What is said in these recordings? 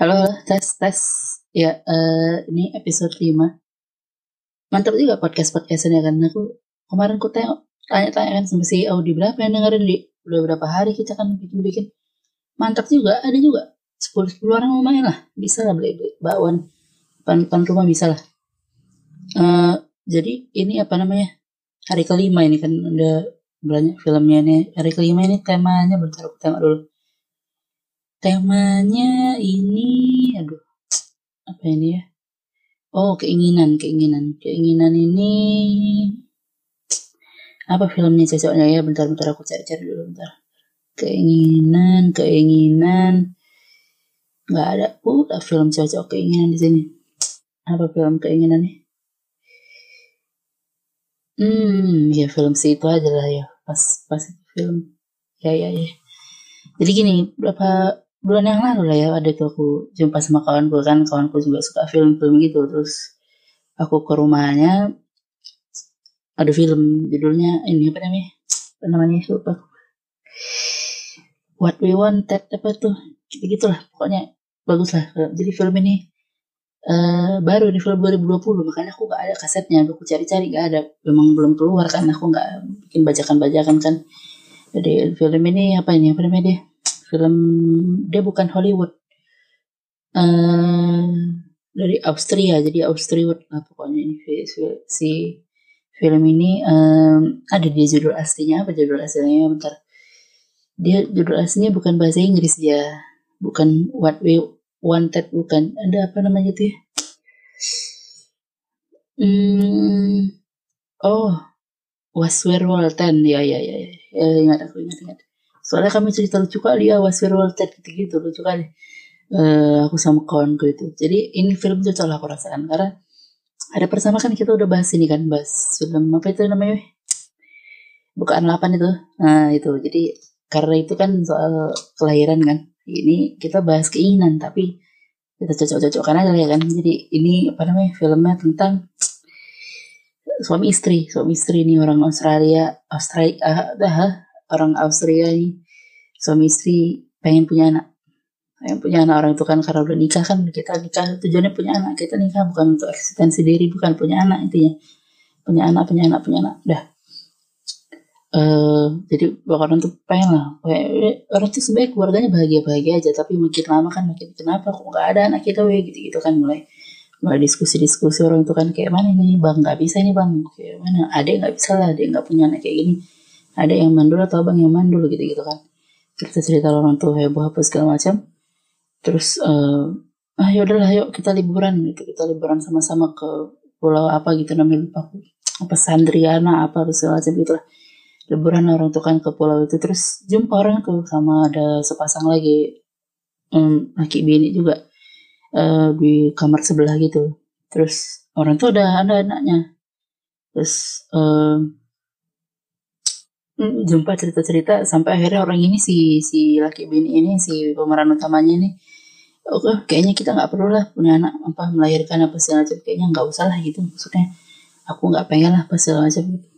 Halo, tes, tes. Ya, eh, ini episode 5. Mantap juga podcast-podcastnya kan. Aku kemarin ku tanya-tanya kan sama si Audi berapa yang dengerin di udah berapa hari kita kan bikin-bikin. Mantap juga, ada juga. 10-10 orang lumayan lah. Bisa lah beli, beli bakwan. Depan, rumah bisa lah. Uh, jadi ini apa namanya? Hari kelima ini kan ada banyak filmnya ini. Hari kelima ini temanya bentar aku tengok dulu temanya ini aduh apa ini ya? Oh keinginan keinginan. Keinginan ini apa filmnya cocoknya ya bentar-bentar aku cari-cari dulu bentar. Keinginan keinginan. Nggak ada. Pula film cocok keinginan di sini. Apa film keinginan nih hmm ya film sih itu aja lah ya. Pas pas film. Ya ya ya. Jadi gini berapa bulan yang lalu lah ya ada tuh aku jumpa sama kawanku kan kawanku juga suka film-film gitu. Terus aku ke rumahnya ada film judulnya ini apa namanya? Apa namanya? Lupa. What We Wanted apa tuh gitu gitulah pokoknya bagus lah. Jadi film ini uh, baru di film 2020 makanya aku gak ada kasetnya. Aku cari-cari gak ada. Memang belum keluar kan aku gak bikin bajakan-bajakan kan. Jadi film ini apa ini? Apa namanya dia film dia bukan Hollywood. Uh, dari Austria jadi Austria lah pokoknya ini si film ini. Um, ada di judul aslinya apa? Judul aslinya bentar. Dia judul aslinya bukan bahasa Inggris dia bukan what we wanted bukan. Ada apa namanya itu ya? Hmm, oh was World Ten ya ya ya ya, ya ingat aku ingat ingat soalnya kami cerita lucu kali ya was World Ted gitu gitu lucu kali. Uh, aku sama kawanku itu. Jadi ini film cocok lah aku rasakan karena ada pertama kan kita udah bahas ini kan bahas film apa itu namanya? Bukaan 8 itu. Nah itu. Jadi karena itu kan soal kelahiran kan. Ini kita bahas keinginan tapi kita cocok-cocokkan aja ya kan. Jadi ini apa namanya filmnya tentang suami istri. Suami istri ini orang Australia Australia uh, orang Austria ini suami istri pengen punya anak. Pengen punya anak orang itu kan karena udah nikah kan kita nikah tujuannya punya anak kita nikah bukan untuk eksistensi diri bukan punya anak intinya punya anak punya anak punya anak udah uh, jadi orang tuh pengen lah. Orang tuh sebaik keluarganya bahagia bahagia aja tapi makin lama kan makin kenapa kok nggak ada anak kita weh gitu gitu kan mulai mulai diskusi-diskusi orang itu kan kayak mana nih bang? Nggak bisa ini bang. Kayak mana? Ada nggak bisa lah ada nggak punya anak kayak gini ada yang mandul atau abang yang mandul gitu gitu kan. Cerita cerita orang tuh heboh apa segala macam. Terus uh, ah ya udahlah yuk kita liburan gitu. Kita liburan sama-sama ke pulau apa gitu namanya lupa apa Sandriana apa segala macam gitu lah liburan orang tuh kan ke pulau itu. Terus jumpa orang tuh sama ada sepasang lagi um, laki bini juga uh, di kamar sebelah gitu. Terus orang tuh ada ada anaknya terus uh, jumpa cerita-cerita sampai akhirnya orang ini si si laki bini ini si pemeran utamanya ini oke kayaknya kita nggak perlu lah punya anak apa melahirkan apa segala macam kayaknya nggak usah lah gitu. Maksudnya aku nggak pengen lah apa segala macam gitu.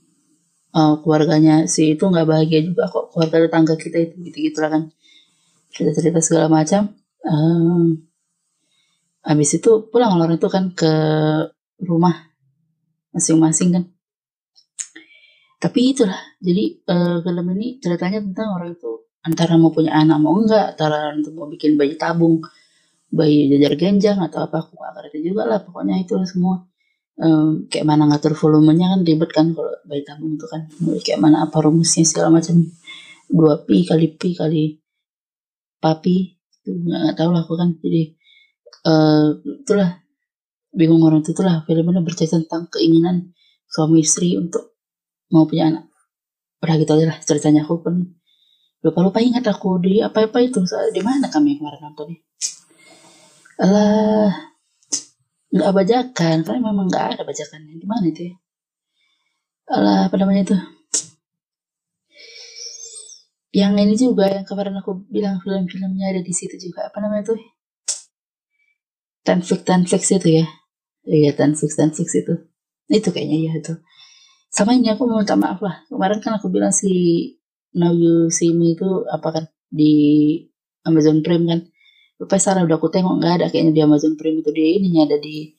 Uh, keluarganya si itu nggak bahagia juga kok keluarga tetangga kita itu gitu gitulah kan. Cerita-cerita segala macam. Um, habis itu pulang orang itu kan ke rumah masing-masing kan tapi itulah jadi uh, film ini ceritanya tentang orang itu antara mau punya anak mau enggak antara untuk mau bikin bayi tabung bayi jajar genjang atau apa aku gak ngerti juga lah pokoknya itu semua. Um, kayak mana ngatur volumenya kan ribet kan kalau bayi tabung itu kan. Kayak mana apa rumusnya segala macam. Dua pi kali pi kali papi itu nggak tahu lah aku kan. Jadi uh, itulah bingung orang itu itulah filmnya bercerita tentang keinginan suami istri untuk mau punya anak. Udah gitu aja lah ceritanya aku pun. Lupa lupa ingat aku di apa apa itu. Di mana kami kemarin nontonnya? Alah nggak bajakan. Karena memang nggak ada bajakan di mana itu ya? Apa namanya itu? Yang ini juga yang kemarin aku bilang film-filmnya ada di situ juga. Apa namanya tuh Tenflix Tenflix itu ya? Iya Tenflix Tenflix itu itu kayaknya ya itu sama ini aku mau minta maaf lah. Kemarin kan aku bilang si Now You See Me itu apa kan di Amazon Prime kan. Lupa salah udah aku tengok nggak ada kayaknya di Amazon Prime itu. Dia ininya ada di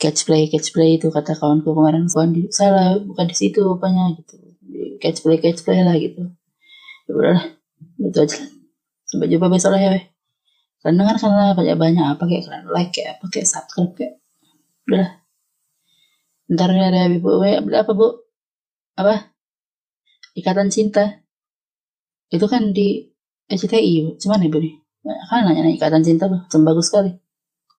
catch play catch play itu kata kawanku kemarin. Bukan di salah bukan di situ rupanya gitu. Di catch play catch play lah gitu. Ya udahlah itu aja sampai jumpa besok lah ya weh. Kalian dengarkanlah banyak-banyak apa kayak kalian like kayak apa kayak subscribe kayak udah ntar ada ibu apa bu apa? Ikatan cinta. Itu kan di SCTI cuman ibu nih. Kan nanya ikatan cinta tuh bagus sekali